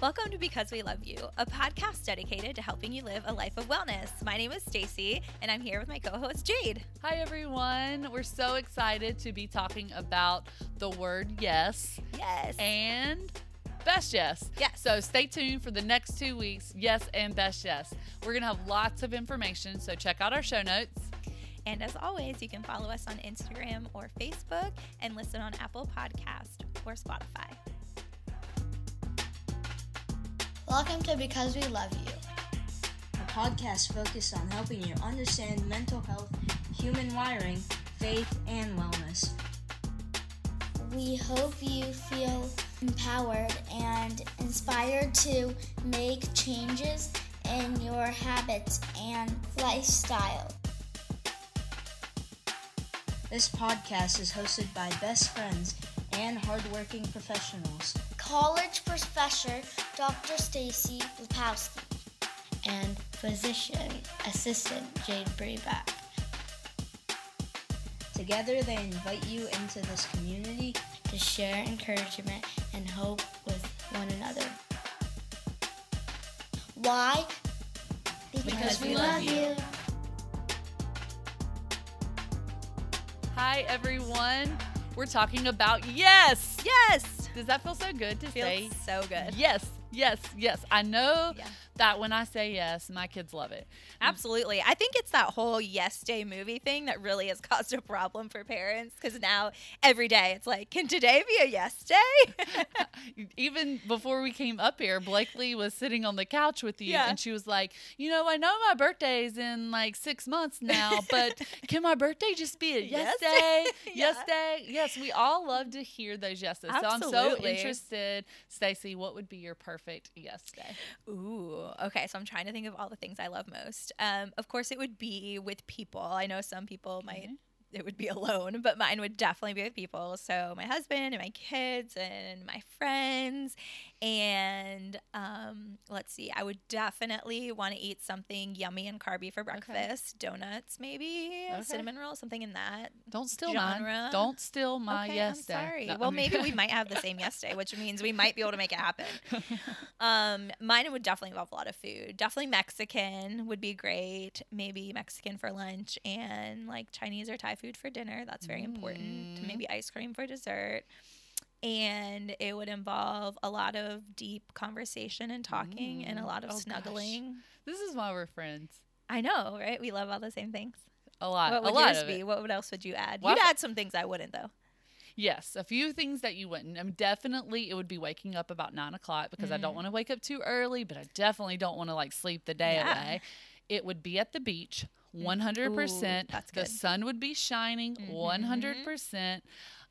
Welcome to Because We Love You, a podcast dedicated to helping you live a life of wellness. My name is Stacy, and I'm here with my co-host Jade. Hi everyone. We're so excited to be talking about the word yes Yes. and best yes. Yes. So stay tuned for the next 2 weeks. Yes and best yes. We're going to have lots of information, so check out our show notes. And as always, you can follow us on Instagram or Facebook and listen on Apple Podcast or Spotify. Welcome to Because We Love You. a podcast focused on helping you understand mental health, human wiring, faith, and wellness. We hope you feel empowered and inspired to make changes in your habits and lifestyle. This podcast is hosted by best friends and hardworking professionals. College professor Dr. Stacy Lepowski and physician assistant Jade Breback. Together, they invite you into this community to share encouragement and hope with one another. Why? Because we love you. Hi everyone. We're talking about yes. Yes. Does that feel so good to say? So good. Yes, yes, yes. I know Yeah. That when I say yes, my kids love it. Absolutely. I think it's that whole yes day movie thing that really has caused a problem for parents because now every day it's like, can today be a yes day? Even before we came up here, Blakely was sitting on the couch with you Yeah. and she was like, You know, I know my birthday's in like six months now, but can my birthday just be a yes, Yes. day? Yes day? Yes, we all love to hear those yeses. So I'm so interested. Stacy, what would be your perfect yes day? Ooh, okay. So I'm trying to think of all the things I love most. Um, of course, it would be with people. I know some people might. It would be alone, but mine would definitely be with people. So my husband and my kids and my friends, and um, let's see. I would definitely want to eat something yummy and carby for breakfast. Donuts, maybe Okay. cinnamon roll, something in that. Don't steal Genre. mine. Don't steal my okay, yes I'm day. sorry. No, well, I'm- maybe we might have the same yes day, which means we might be able to make it happen. Um, mine would definitely involve a lot of food. Definitely Mexican would be great. Maybe Mexican for lunch and like Chinese or Thai food for dinner. That's very important. Mm. Maybe ice cream for dessert. And it would involve a lot of deep conversation and talking and a Mm. lot of Oh, gosh. snuggling. This is why we're friends. I know, right? We love all the same things. A lot. what a would lot yours of be? What would else would you add? Well, You'd add some things I wouldn't though. Yes, a few things that you wouldn't. Um, definitely, it would be waking up about nine o'clock because I don't Mm. want to wake up too early, but I definitely don't want to like sleep the day Yeah. away. It would be at the beach, one hundred percent. The sun would be shining, one hundred Mhm. percent.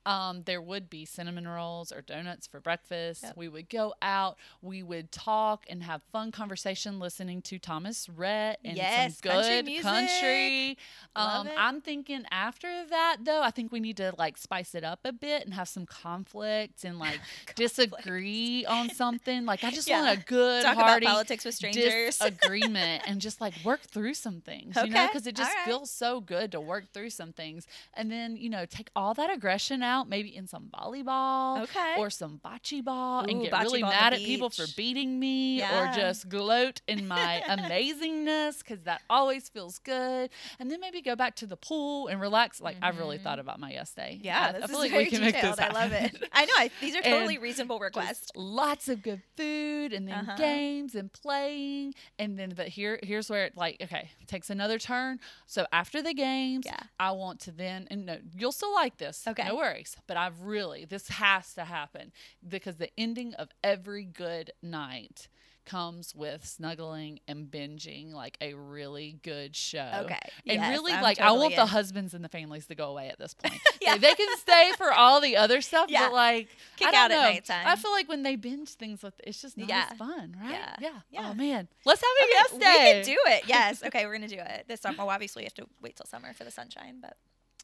Um, there would be cinnamon rolls or donuts for breakfast. Yep. We would go out. We would talk and have fun conversation, listening to Thomas Rhett and Yes, some good music. country. Um. I'm thinking after that though, I think we need to like spice it up a bit and have some conflict and like disagree on something. Like I just Yeah. want a good Talk about hearty politics with strangers. disagreement and just like work through some things, you know, because it just right. feels so good to work through some things and then you know take all that aggression out maybe in some volleyball Okay. or some bocce ball and get really mad at people for beating me Yeah. or just gloat in my amazingness because that always feels good and then maybe go back to the pool and relax like i've really thought about my yes day Mm-hmm. Yeah, I, this I feel is like very we can make this detailed. I love it. I know. I, these are totally reasonable requests. Lots of good food and then Uh-huh. games and playing and then but here here's where it like okay takes another turn so after the games Yeah. i want to then and no you'll still like this Okay. no worries but i've really this has to happen because the ending of every good night comes with snuggling and binging like a really good show Okay. and Yes, really I'm like i totally want the husbands and the families to go away at this point Yeah. Like, they can stay for all the other stuff Yeah. but like Kick I don't out at know. nighttime. I feel like when they binge things, with it's just not Yeah. as fun, right? Yeah. Yeah. Oh man, let's have a Okay, yes we can do it. Yes. Okay, we're gonna do it this summer. Well, obviously, we have to wait till summer for the sunshine, but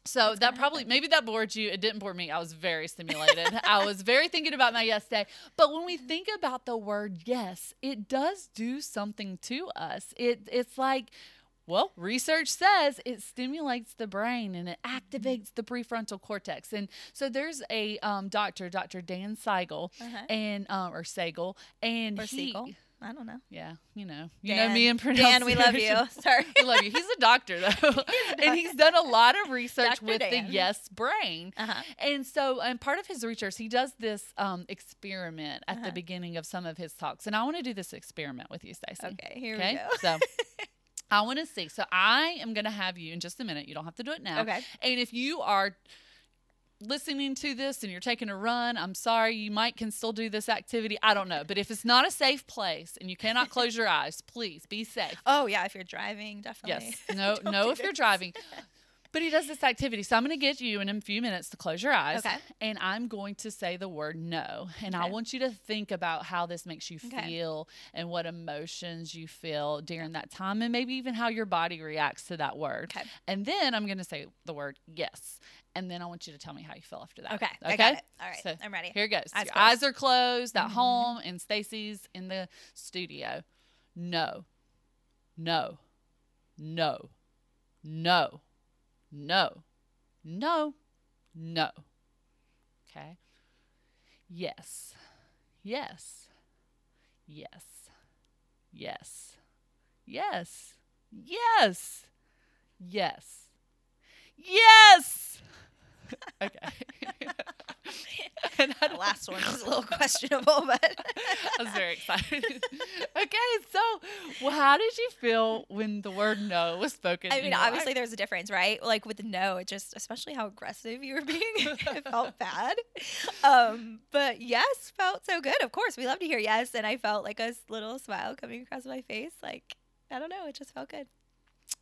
So It's that probably happen. maybe that bored you. It didn't bore me. I was very stimulated. I was very thinking about my yes day. But when we think about the word yes, it does do something to us. It it's like Well, research says it stimulates the brain and it activates the prefrontal cortex. And so there's a um, doctor, Dr. Dan Siegel, Uh-huh. and um, or Sagel, and Or he, Siegel. I don't know. yeah, you know, you Dan. know me and Dan, we love you. Sorry. we love you. He's a doctor though, and he's done a lot of research Dr. with Dan. the yes brain. Uh-huh. And so, and part of his research, he does this um, experiment at the Uh-huh. beginning of some of his talks. And I want to do this experiment with you, Stacey. Okay, here Okay, we go. so I want to see. So I am going to have you in just a minute. You don't have to do it now. Okay. And if you are listening to this and you're taking a run, I'm sorry, you might can still do this activity. I don't know. But if it's not a safe place and you cannot close your eyes, please be safe. Oh yeah, if you're driving, definitely. Yes. No, no, if you're driving. But he does this activity. So I'm going to get you in a few minutes to close your eyes. Okay. And I'm going to say the word no. And I want you to think about how this makes you Okay. feel and what emotions you feel during that time and maybe even how your body reacts to that word. Okay. And then I'm going to say the word yes. And then I want you to tell me how you feel after that. Okay, I got it. All right, I'm ready. Here goes. Eyes your eyes are closed at Mhm. home and Stacy's in the studio. No. No. No. No. No, no, no. Okay. Yes, yes, yes, yes, yes, yes, yes, yes okay. and The last one was a little questionable, but I was very excited. okay, so well, how did you feel when the word no was spoken? I mean, obviously life? there's a difference, right? Like with the no, it just especially how aggressive you were being, it felt bad. Um, but yes felt so good. Of course, we love to hear yes, and I felt like a little smile coming across my face. Like I don't know, it just felt good.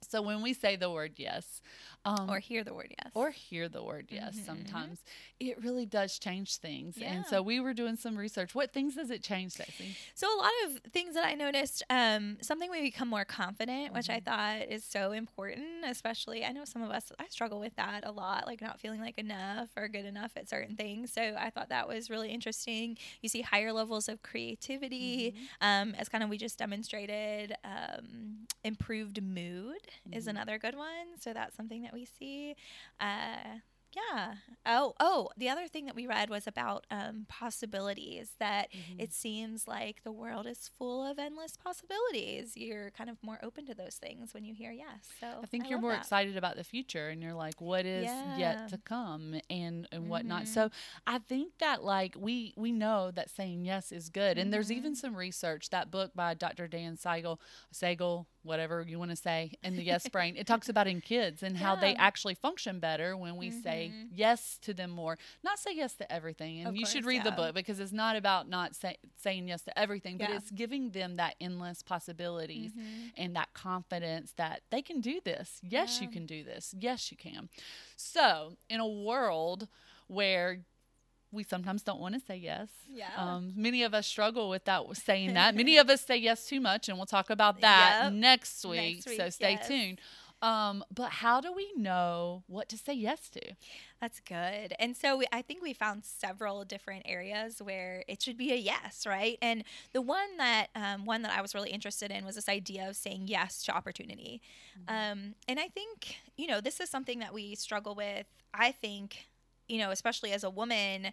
So when we say the word yes, um, Or hear the word yes. or hear the word yes, Mhm. sometimes it really does change things. And so we were doing some research. What things does it change, Stacey? So a lot of things that I noticed, um, something we become more confident, which I Mm-hmm. thought is so important. Especially, I know some of us, I struggle with that a lot, like not feeling like enough or good enough at certain things. So I thought that was really interesting. You see higher levels of creativity, Mm-hmm. um, as kind of we just demonstrated. Um, improved mood is Mhm. another good one. So that's something that we see. Uh, yeah. Oh, oh, the other thing that we read was about um, possibilities that Mm-hmm. it seems like the world is full of endless possibilities. You're kind of more open to those things when you hear yes. So I think you're more that. excited about the future and you're like what is Yeah. yet to come and and whatnot Mhm. so i think that like we we know that saying yes is good and there's Mm-hmm. even some research that book by dr dan siegel Sagel, whatever you want to say in the yes brain it talks about in kids and how they actually function better when we say Mhm. yes to them more not say yes to everything and Of you should course, read the book because it's not about not say, saying yes to everything but Yeah. it's giving them that endless possibilities Mhm. and that confidence that they can do this. Yes, you can do this. Yes, you can. So, in a world where we sometimes don't want to say yes. Yeah. Um, many of us struggle with that saying that. many of us say yes too much, and we'll talk about that Yep. next week. Next week, so stay yes. tuned. Um, but how do we know what to say yes to? That's good. And so we, I think we found several different areas where it should be a yes, right? And the one that um, one that I was really interested in was this idea of saying yes to opportunity. Um, and I think you know this is something that we struggle with. I think you know, especially as a woman.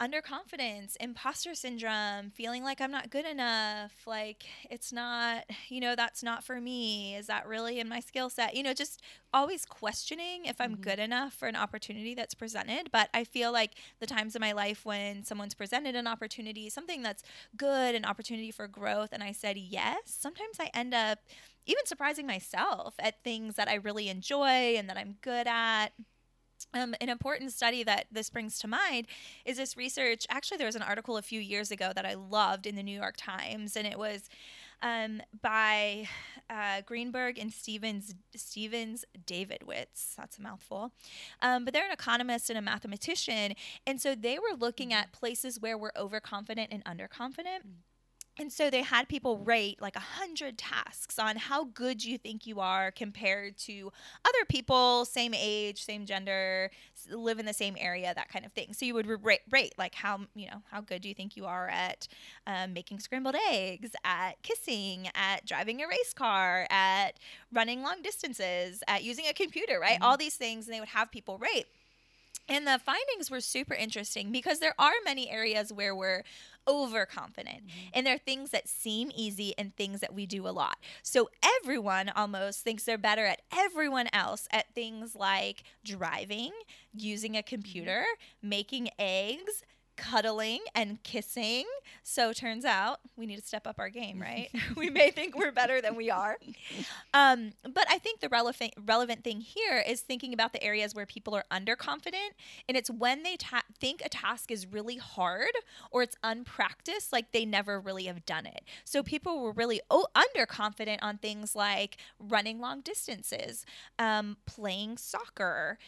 Underconfidence, imposter syndrome, feeling like I'm not good enough, like it's not, you know, that's not for me. Is that really in my skill set? You know, just always questioning if I'm Mhm. good enough for an opportunity that's presented. But I feel like the times in my life when someone's presented an opportunity, something that's good, an opportunity for growth, and I said yes, sometimes I end up even surprising myself at things that I really enjoy and that I'm good at. Um, an important study that this brings to mind is this research. Actually, there was an article a few years ago that I loved in the New York Times, and it was um, by uh, Greenberg and Stephens Stephens Davidowitz. That's a mouthful, um, but they're an economist and a mathematician, and so they were looking at places where we're overconfident and underconfident. And so they had people rate like a hundred tasks on how good you think you are compared to other people, same age, same gender, live in the same area, that kind of thing. So you would rate, rate like how you know how good do you think you are at um, making scrambled eggs, at kissing, at driving a race car, at running long distances, at using a computer, right? All these things, and they would have people rate. And the findings were super interesting because there are many areas where we're overconfident. Mm-hmm. And there are things that seem easy and things that we do a lot. So everyone almost thinks they're better at everyone else at things like driving, using a mm-hmm. computer, making eggs, cuddling and kissing. So turns out we need to step up our game, right? we may think we're better than we are. Um, but I think the relevant relevant thing here is thinking about the areas where people are underconfident, and it's when they ta- think a task is really hard or it's unpracticed, like they never really have done it. So people were really o- underconfident on things like running long distances, um, playing soccer.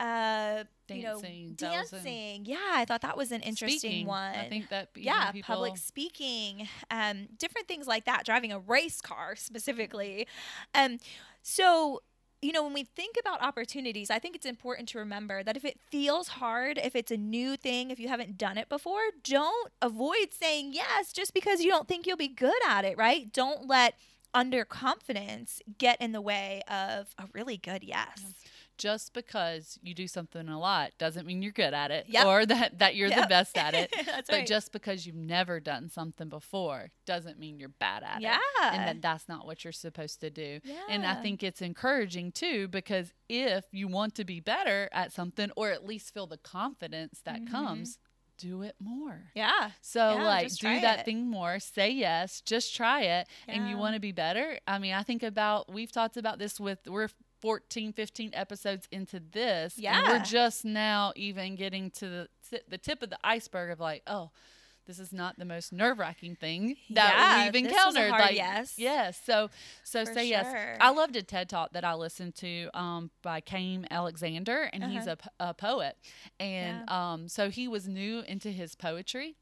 Uh, you know, Dancing, that was a- dancing. Yeah, I thought that was an interesting Speaking, one. I think that yeah people, public speaking um different things like that driving a race car specifically. Um so you know when we think about opportunities i think it's important to remember that if it feels hard if it's a new thing if you haven't done it before don't avoid saying yes just because you don't think you'll be good at it right? Don't let underconfidence get in the way of a really good yes just because you do something a lot doesn't mean you're good at it Yep. or that, that you're the best at it. But right. just because you've never done something before doesn't mean you're bad at yeah it. And that that's not what you're supposed to do. And I think it's encouraging too because if you want to be better at something or at least feel the confidence that Mhm. comes, do it more. yeah So Yeah, like do that it. thing more, say yes, just try it and you want to be better. I mean, I think about we've talked about this with we're 14 15 episodes into this and Yeah. we're just now even getting to the ti- the tip of the iceberg of like, oh, this is not the most nerve-wracking thing that Yeah, we've a encountered like yes. yes so so For say yes i loved a ted talk that i listened to um by Kwame Alexander and he's Uh-huh. a, p- a poet and um so he was new into his poetry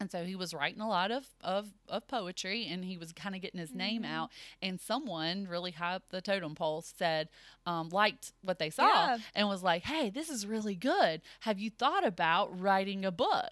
and so he was writing a lot of of, of poetry and he was kind of getting his name Mm-hmm. out and someone really high up the totem pole said um, liked what they saw Yeah. and was like hey this is really good have you thought about writing a book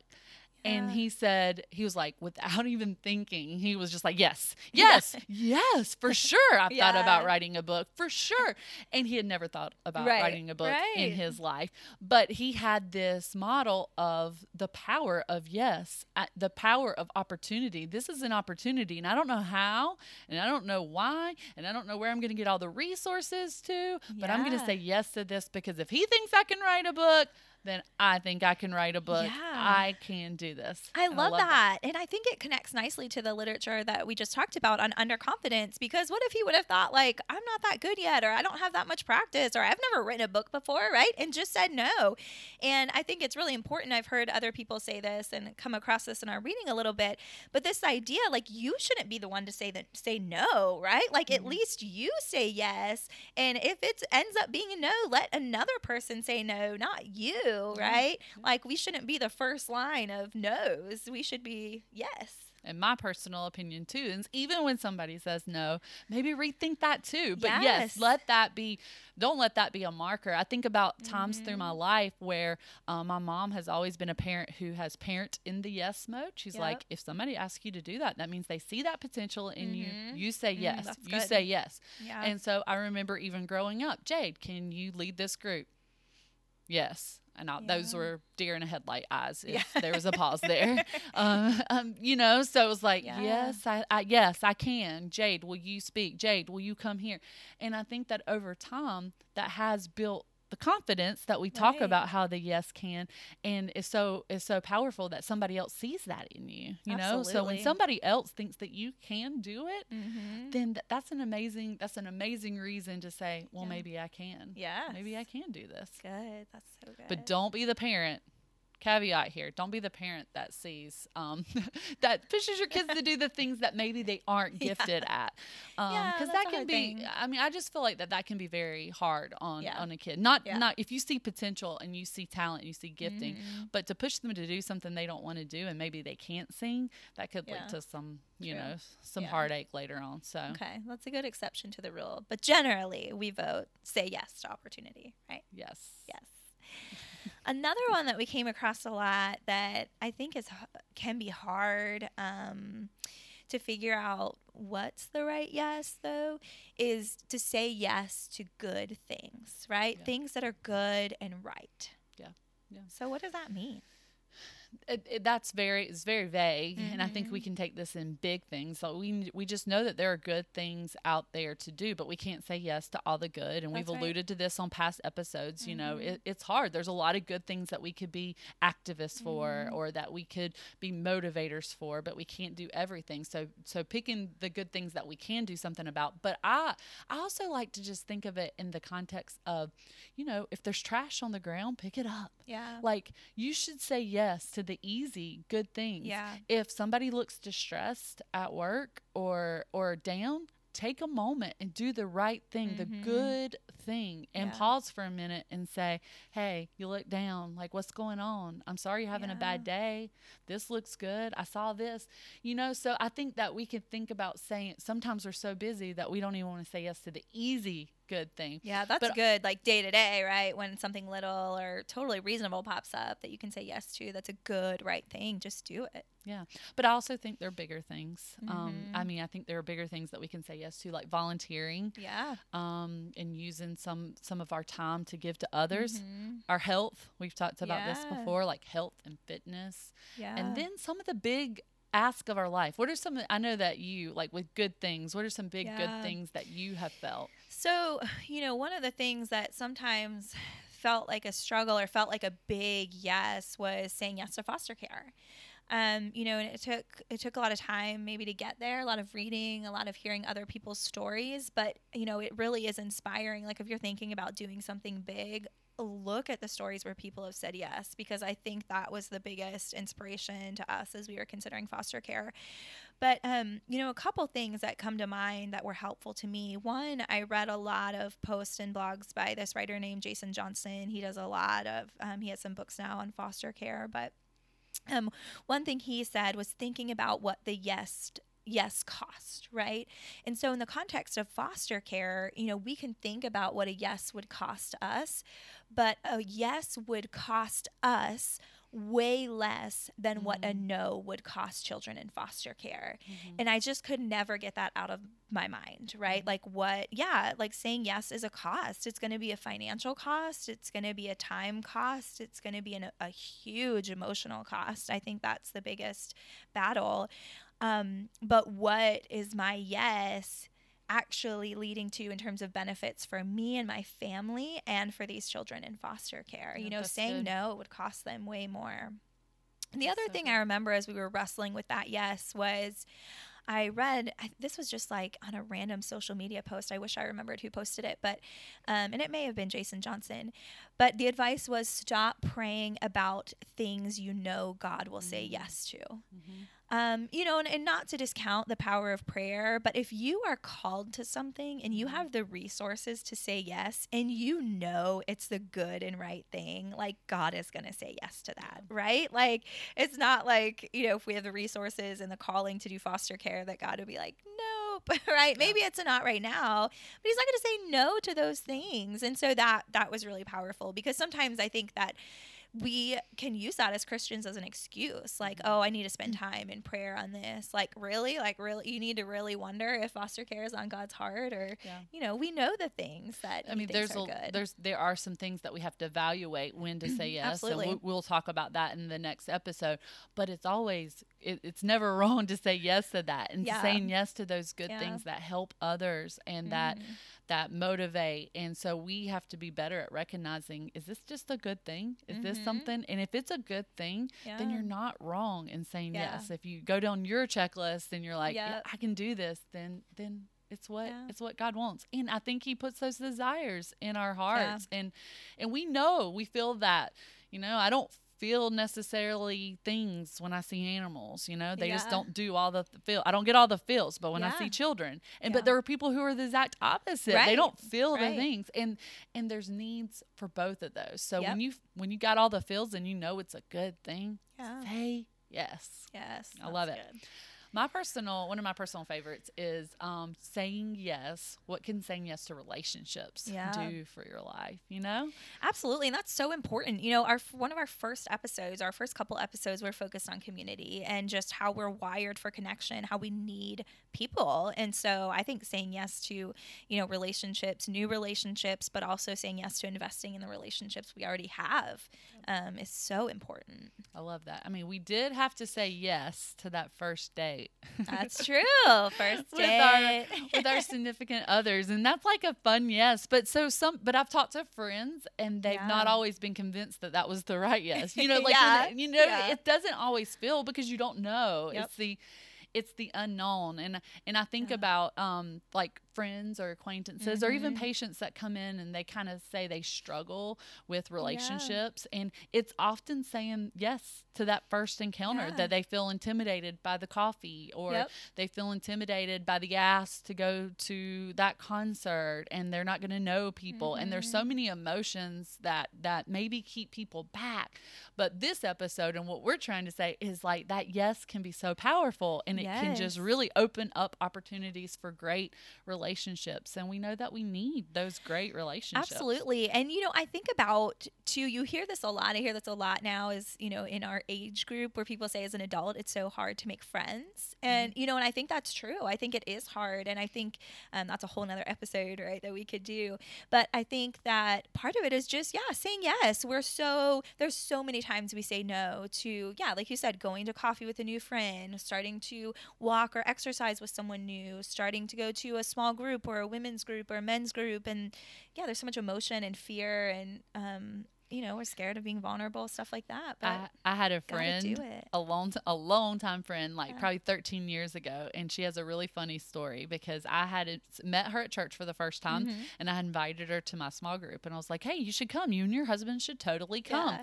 and he said he was like without even thinking he was just like yes yes yes for sure. I thought Yeah. about writing a book for sure. And he had never thought about Right, writing a book in his life. But he had this model of the power of yes the power of opportunity. This is an opportunity and i don't know how and i don't know why and i don't know where i'm going to get all the resources to but i'm going to say yes to this because if he thinks i can write a book then i think i can write a book Yeah. i can do this I And love, that. And I think it connects nicely to the literature that we just talked about on underconfidence because what if he would have thought, like, I'm not that good yet, or I don't have that much practice, or I've never written a book before, right? And just said no. And I think it's really important. I've heard other people say this and come across this in our reading a little bit. But this idea, like, you shouldn't be the one to say that, say no, right? Like, at mm-hmm. least you say yes. And if it ends up being a no, let another person say no, not you, right? Like, we shouldn't be the first line of no's. We should be yes. in my personal opinion too is even when somebody says no maybe rethink that too but yes, Yes. let that be don't let that be a marker i think about times through Mm-hmm. my life where um, my mom has always been a parent who has parent in the yes mode she's Yep. like if somebody asks you to do that that means they see that potential in you Mhm. you say Mm, yes that's you good. say yes Yeah. and so i remember even growing up jade can you lead this group yes and I, those were deer in a headlight eyes if Yeah. there was a pause there. Um, um, you know so it was like Yeah. yes I, I yes i can. Jade will you speak? Jade will you come here? And i think that over time that has built the confidence that we talk Right. about how the yes can and is so is so powerful that somebody else sees that in you you know so when somebody else thinks that you can do it mm-hmm. then th- that's an amazing that's an amazing reason to say well Yeah. maybe i can Yeah. maybe i can do this Good. That's so good. but don't be the parent caveat here don't be the parent that sees um, that pushes your kids to do the things that maybe they aren't gifted at um Yeah, because that can be thing. i mean i just feel like that that can be very hard on Yeah. on a kid not Yeah. not if you see potential and you see talent you see gifting Mm-hmm. but to push them to do something they don't want to do and maybe they can't sing that could Yeah. lead to some you True. know some Yeah. heartache later on so Okay, that's a good exception to the rule. But generally, we vote say yes to opportunity, right? yes Yes. Another one that we came across a lot that I think is can be hard um, to figure out what's the right yes though is to say yes to good things, right? Yeah. Things that are good and right. Yeah. Yeah. So what does that mean? It, it, that's very it's very vague and i Mm-hmm. think we can take this in big things so we we just know that there are good things out there to do but we can't say yes to all the good and we've That's right. Mm-hmm. alluded to this on past episodes you know it, it's hard there's a lot of good things that we could be activists for Mm-hmm. or that we could be motivators for but we can't do everything so so picking the good things that we can do something about but i i also like to just think of it in the context of you know if there's trash on the ground pick it up Yeah. like you should say yes to the easy good things. Yeah. If somebody looks distressed at work or or down, take a moment and do the right thing, the mm-hmm. good thing and Yeah. pause for a minute and say, "Hey, you look down. Like what's going on? I'm sorry you're having a bad day. This looks good. I saw this." You know, so I think that we can think about saying sometimes we're so busy that we don't even want to say yes to the easy good thing. Yeah, that's But- good. Like day to day, right? When something little or totally reasonable pops up that you can say yes to, that's a good, right thing. Just do it. Yeah. But I also think there are bigger things. Um, Mm-hmm. I mean, I think there are bigger things that we can say yes to, like volunteering Yeah. um, and using some, some of our time to give to others. Our health, we've talked about this Mm-hmm. Before, like health and fitness. Yeah. And then some of the big ask of our life. What are some, I know that you, like with good things, what are some big Yeah. good things that you have felt? So, you know, one of the things that sometimes felt like a struggle or felt like a big yes was saying yes to foster care. Um, you know, and it took it took a lot of time maybe to get there, a lot of reading, a lot of hearing other people's stories, but you know, it really is inspiring. Like if you're thinking about doing something big, look at the stories where people have said yes because I think that was the biggest inspiration to us as we were considering foster care. But um, you know, a couple things that come to mind that were helpful to me. One, I read a lot of posts and blogs by this writer named Jason Johnson. He does a lot of um, he has some books now on foster care, but um, one thing he said was thinking about what the yes yes cost right? And so in the context of foster care you know we can think about what a yes would cost us but a yes would cost us way less than what a mm-hmm. no would cost children in foster care. Mm-hmm. And i just could never get that out of my mind right? Mm-hmm. Like what yeah like saying yes is a cost. It's going to be a financial cost. It's going to be a time cost. It's going to be an, a huge emotional cost. I think that's the biggest battle. Um, but what is my yes actually leading to in terms of benefits for me and my family and for these children in foster care Yeah, you know saying good. no would cost them way more and the That's other so thing good. I remember as we were wrestling with that yes was I read this was just like on a random social media post. I wish I remembered who posted it, but um, and it may have been Jason Johnson. But the advice was stop praying about things you know God will say mm. yes to. Mm-hmm. Um, you know, and, and not to discount the power of prayer, but if you are called to something and you mm-hmm. have the resources to say yes, and you know it's the good and right thing, like God is going to say yes to that, right? Like, it's not like, you know, if we have the resources and the calling to do foster care, that God would be like, nope, right? Maybe it's not right now, but He's not going to say no to those things. And so that that was really powerful because sometimes I think that we can use that as Christians as an excuse. Like, mm-hmm. oh, I need to spend mm. time in prayer on this. Like, really? Like, really? You need to really wonder if foster care is on God's heart or, Yeah. you know, we know the things that I mean, there's a, good. there's there are some things that we have to evaluate when to say yes. Absolutely. And we, we'll talk about that in the next episode. But it's always it, it's never wrong to say yes to that and Yeah. saying yes to those good Yeah. things that help others and that Mm-hmm. that motivate. And so we have to be better at recognizing: is this just a good thing? Is this something? And if it's a good thing, then Mm-hmm. You're not wrong in saying Yeah. yes. If you go down your checklist and you're like, yeah, Yep. I can do this, then then it's what Yeah. it's what God wants. And I think he puts those desires in our hearts and and we know we feel that, you know, I don't feel necessarily things when I see animals. You know, they just don't do all the feel. I don't get all the feels, but when I see children, and Yeah. but there are people who are the exact opposite. They don't feel the things, and and there's needs for both of those. So Yep. when you when you got all the feels and you know it's a good thing, Yeah. say yes. Yes. I love it. good. My personal one of my personal favorites is um, saying yes. What can saying yes to relationships Yeah. do for your life? You know, Absolutely, and that's so important. You know, our one of our first episodes, our first couple episodes, were focused on community and just how we're wired for connection, how we need people. And so, I think saying yes to you know relationships, new relationships, but also saying yes to investing in the relationships we already have um, is so important. I love that. I mean, we did have to say yes to that first date. That's true. First with our date with our significant others and that's like a fun yes but so some but i've talked to friends and they've not always been convinced that that was the right yes you know like Yeah. you know Yeah. it doesn't always feel because you don't know Yep. it's the it's the unknown and and i think Yeah. about um like friends or acquaintances or even Mhm. patients that come in and they kind of say they struggle with relationships and it's often saying yes to that first encounter Yeah. that they feel intimidated by the coffee or Yep. they feel intimidated by the ask to go to that concert and they're not going to know people and there's so Mm-hmm. many emotions that that maybe keep people back but this episode and what we're trying to say is like that yes can be so powerful and it can just really open up opportunities for great relationships and we know that we need those great relationships Absolutely. And you know, I think about too, you hear this a lot. I hear this a lot now is, you know, in our age group where people say as an adult it's so hard to make friends. And you know, and I think that's true. I think it is hard. And I think um, that's a whole nother episode, right, that we could do. But I think that part of it is just, yeah, saying yes. We're so there's so many times we say no to, yeah, like you said, going to coffee with a new friend, starting to walk or exercise with someone new, starting to go to a small group or a women's group or a men's group. And yeah, there's so much emotion and fear and, um, you know, we're scared of being vulnerable, stuff like that. But I, I had a friend, a long, t- a long time friend, like Yeah. probably 13 years ago, and she has a really funny story because I had met her at church for the first time, Mhm. and I invited her to my small group, and I was like, "Hey, you should come. You and your husband should totally come." Yeah.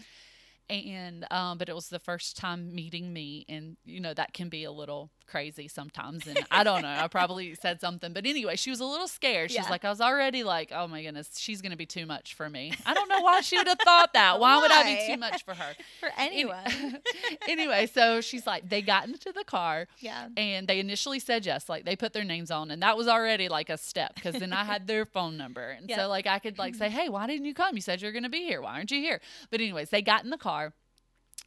And um, but it was the first time meeting me, and you know that can be a little crazy sometimes, and I don't know. I probably said something, but anyway, she was a little scared. She's Yeah. like, I was already like, oh my goodness, she's gonna be too much for me. I don't know why she would have thought that. Why would I be too much for her? For Any- anyone. anyway, so she's like, they got into the car yeah. and they initially said yes, like they put their names on, and that was already like a step because then I had their phone number, and Yep. so like I could like say, hey, why didn't you come? You said you're gonna be here. Why aren't you here? But anyways, they got in the car,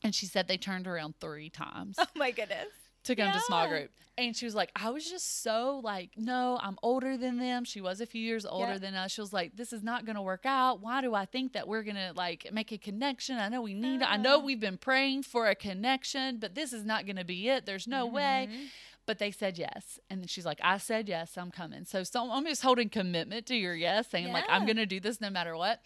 and she said they turned around three times Oh my goodness. To come to small group. And she was like, I was just so like, no, I'm older than them. She was a few years older Yeah. than us. She was like, this is not going to work out. Why do I think that we're going to like make a connection? I know we need it. I know Uh. we've been praying for a connection, but this is not going to be it. There's no way. Mhm. But they said yes. And then she's like, I said yes, I'm coming. So, so I'm just holding commitment to your yes, saying, like, I'm going to do this no matter what.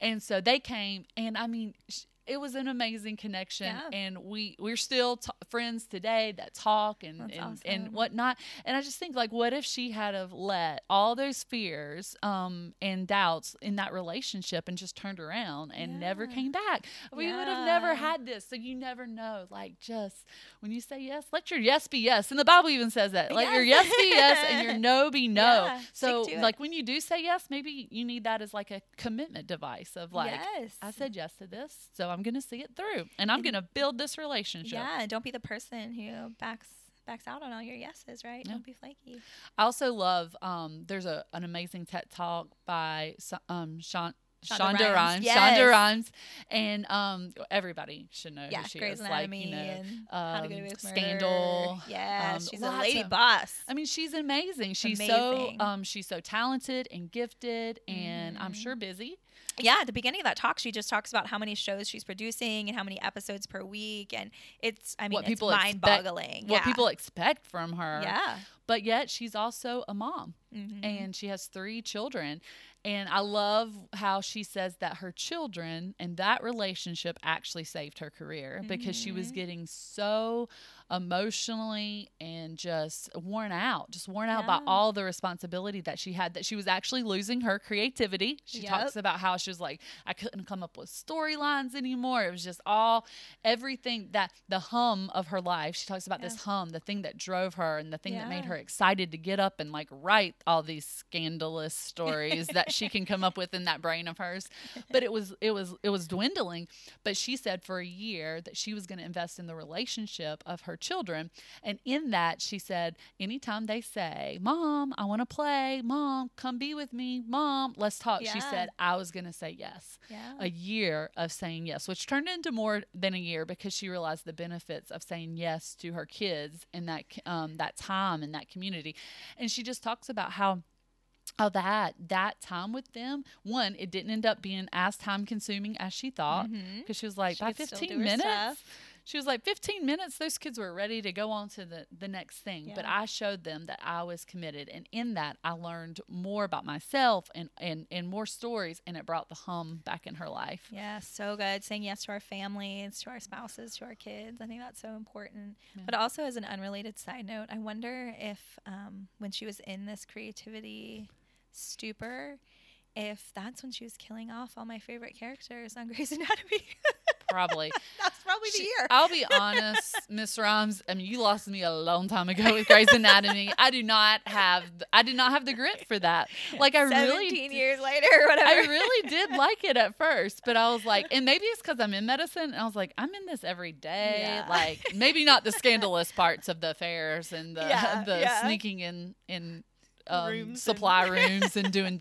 And so they came, and I mean, sh- it was an amazing connection, Yeah. and we we're still t- friends today that talk and That's and, and whatnot. And I just think like, what if she had have let all those fears um and doubts in that relationship and just turned around and never came back? We would have never had this. So you never know. Like just when you say yes, let your yes be yes. And the Bible even says that. Let your yes Yes. be yes and your no be no. Yeah, so like when you do say yes, maybe you need that as like a commitment device of like yes. I said yes to this, so I'm going to see it through, and I'm going to build this relationship. Yeah, don't be the person who backs backs out on all your yeses, right? Yeah. Don't be flaky. I also love. Um, there's a an amazing TED talk by um Sean. Shonda Shonda Rhimes. Yes. Shonda Rhimes, and um, everybody should know Yeah, who she Grey's is. Anatomy like you know, and How to Get um, Away with Murder. Scandal. Yeah, um, she's a lady of- boss. I mean, she's amazing. She's Amazing. so um, she's so talented and gifted, and I'm Mhm. sure busy. Yeah, at the beginning of that talk, she just talks about how many shows she's producing and how many episodes per week, and it's I mean What it's people expect- mind-boggling. What yeah. people expect from her. yeah, but yet she's also a mom Mhm. and she has three children. And I love how she says that her children and that relationship actually saved her career because she was Mhm. getting so emotionally and just worn out, just worn out by all the responsibility that she had, that she was actually losing her creativity. She Yep. talks about how she was like, I couldn't come up with storylines anymore. It was just all everything that the hum of her life. She talks about Yeah. this hum, the thing that drove her and the thing that made Yeah. Her excited to get up and like write all these scandalous stories that she can come up with in that brain of hers. But it was it was it was dwindling. But she said for a year that she was going to invest in the relationship of her children. And in that she said, anytime they say, Mom, I want to play, Mom, come be with me, Mom, let's talk. She said, I was going to say yes yeah. a year of saying yes, which turned into more than a year because she realized the benefits of saying yes to her kids in that um, that time and that community, and she just talks about how. how that that time with them, one, it didn't end up being as time consuming as she thought Mhm. because she was like, She by 15 minutes. She was like 15 minutes those kids were ready to go on to the the next thing but i showed them that i was committed and in that i learned more about myself and and and more stories and it brought the hum back in her life Yeah, so good. Saying yes to our families, to our spouses, to our kids. I think that's so important. Yeah. But also, as an unrelated side note, I wonder if um, when she was in this creativity stupor, if that's when she was killing off all my favorite characters on Grey's Anatomy. probably that's probably the She- year. I'll be honest, Miss Rhimes. I mean, you lost me a long time ago with Grey's Anatomy. I do not have, I did not have the grit for that. Like I really, 17 years later, whatever. I really did like it at first, but I was like, and maybe it's because I'm in medicine. And I was like, I'm in this every day. Yeah. Like maybe not the scandalous parts of the affairs and the Yeah, the yeah. sneaking in in. Um, Rooms and- supply rooms and doing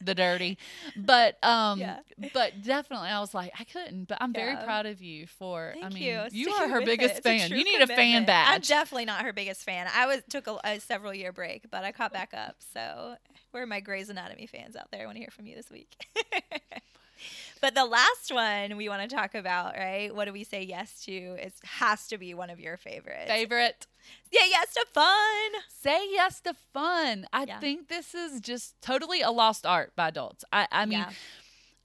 the dirty, but um, Yeah. but definitely I was like I couldn't. But I'm very Yeah. proud of you for. Thank I mean, you. you are her with it. biggest fan. You need a fan commitment. I'm definitely not her biggest fan. I was took a, a several year break, but I caught back up. So, where are my Grey's Anatomy fans out there? I want to hear from you this week. but the last one we want to talk about, right? What do we say yes to? It has to be one of your favorites. Favorite. yeah, yes to fun. Say yes to fun. I Yeah. think this is just totally a lost art by adults. I, I mean, Yeah.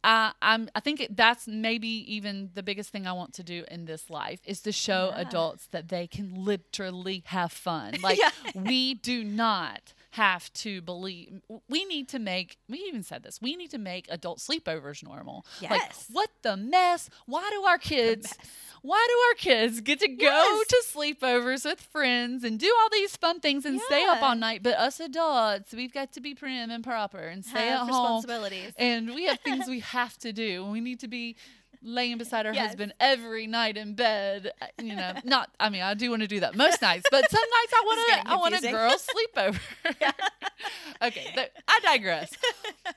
I, I'm. I think it, that's maybe even the biggest thing I want to do in this life is to show Yeah. adults that they can literally have fun. Like we do not have to believe. We need to make. We even said this. We need to make adult sleepovers normal. Like Yes. what the mess? Why do our kids? Why do our kids get to go Yes. to sleepovers with friends and do all these fun things and stay up all night? But us adults, we've got to be prim and proper and stay Have at home responsibilities. and we have things we have to do. We need to be laying beside our Yes. husband every night in bed. uh, You know, not. I mean, I do want to do that most nights, but some nights I want to. I want a girl sleepover. okay, th- I digress.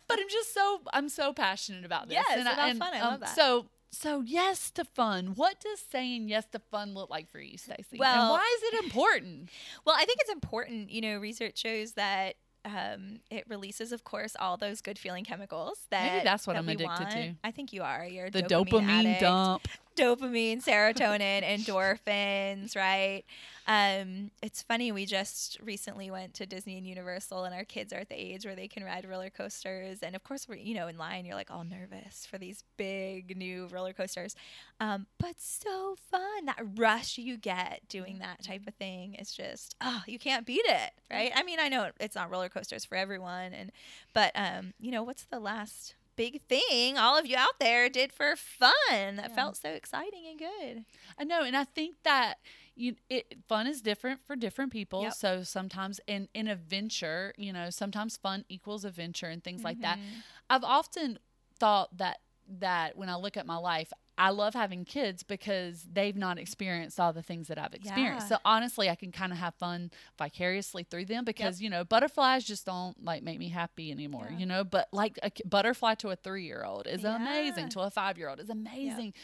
But I'm just so I'm so passionate about this. Yes, and about fun. I love that. So. So yes to fun. What does saying yes to fun look like for you, Stacey? and Well- why is it important? Well, I think it's important. You know, research shows that um, it releases, of course, all those good feeling chemicals. That that's what that I'm addicted want. to. I think you are. You're The dopamine, dopamine dump. Dopamine, serotonin, endorphins, right? Um, it's funny. We just recently went to Disney and Universal, and our kids are at the age where they can ride roller coasters. And of course, we're you know in line. You're like all nervous for these big new roller coasters, um, but so fun. That rush you get doing that type of thing is just oh, you can't beat it, right? I mean, I know it's not roller coasters for everyone, and but um, you know what's the last big thing all of you out there did for fun that Yeah. felt so exciting and good. I know, and I think that you it fun is different for different people. Yep. So sometimes in in a venture, you know, sometimes fun equals adventure and things like that. Mhm. I've often thought that that when I look at my life, I love having kids because they've not experienced all the things that I've experienced. Yeah. So honestly, I can kind of have fun vicariously through them because you know butterflies just don't like make me happy anymore. Yeah. You know, but like a butterfly to a three year old is Yeah. amazing. To a five year old is amazing.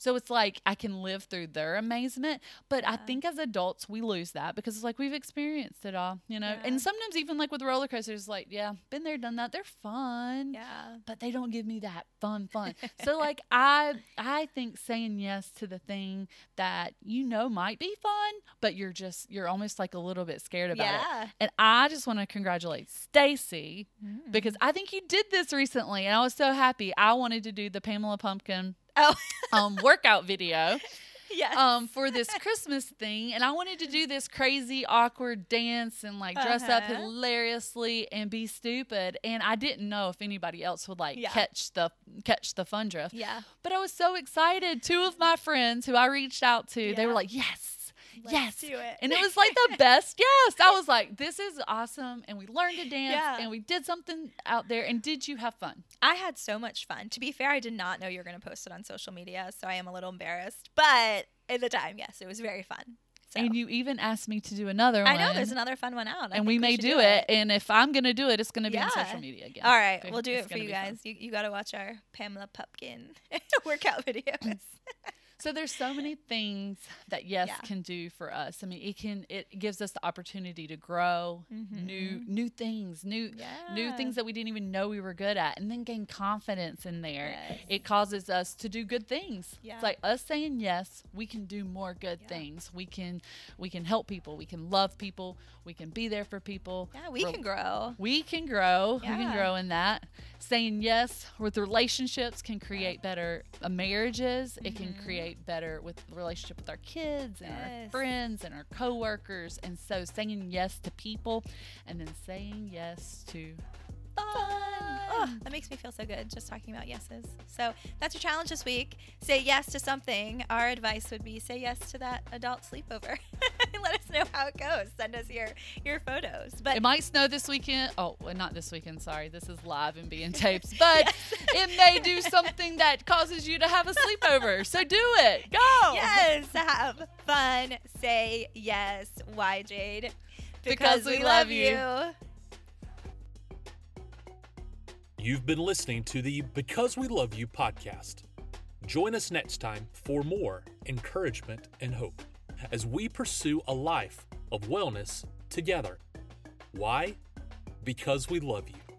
So it's like I can live through their amazement. But I think as adults, we lose that because it's like we've experienced it all, you know? Yeah. And sometimes, even like with roller coasters, like, yeah, been there, done that. They're fun. Yeah. But they don't give me that fun, fun. so like I, I think saying yes to the thing that you know might be fun, but you're just you're almost like a little bit scared about it. Yeah. And I just want to congratulate Stacy Mm. because I think you did this recently and I was so happy. I wanted to do the Pamela Pumpkin Oh, um, workout video yes. um, for this Christmas thing, and I wanted to do this crazy, awkward dance and like dress up Uh-huh. hilariously and be stupid. And I didn't know if anybody else would like Yeah. catch the catch the fun drift. yeah. But I was so excited. Two of my friends who I reached out to, they were like, "Yes." Let's yes. do it. And it was like the best. Yes. I was like, this is awesome. And we learned to dance Yeah. and we did something out there. And did you have fun? I had so much fun. To be fair, I did not know you were going to post it on social media, so I am a little embarrassed. But at the time, yes, it was very fun. So And you even asked me to do another I one. I know there's another fun one out. I and we may should do it. And if I'm going to do it, it's going to be on social media again. All right, we'll do It's it for you be fun. guys. You, you got to watch our Pamela Pupkin workout videos. So there's so many things that yes Yeah. can do for us. I mean, it can it gives us the opportunity to grow new new things, new new Mm-hmm. Things that we didn't even know we were good at, and then gain confidence in there. Yes. It causes us to do good things. Yeah. It's like us saying yes, we can do more good things. We can we can help people. We can love people. We can be there for people. Yeah, we Re- can grow. we can grow. We can grow in that. Saying yes with relationships can create better marriages. It can create better with the relationship with our kids and our Mm-hmm. Friends and our coworkers. And so saying yes to people and then saying yes to Oh, that makes me feel so good just talking about yeses. So that's your challenge this week. Say yes to something. Our advice would be say yes to that adult sleepover. Let us know how it goes. Send us your your photos. But it might snow this weekend. Oh, well, not this weekend. Sorry, this is live and being taped. but it may do something that causes you to have a sleepover. So do it. Go. yes, have fun. Say yes. Why, Jade? Because we love you. You've been listening to the Because We Love You podcast. Join us next time for more encouragement and hope as we pursue a life of wellness together. Why? Because we love you.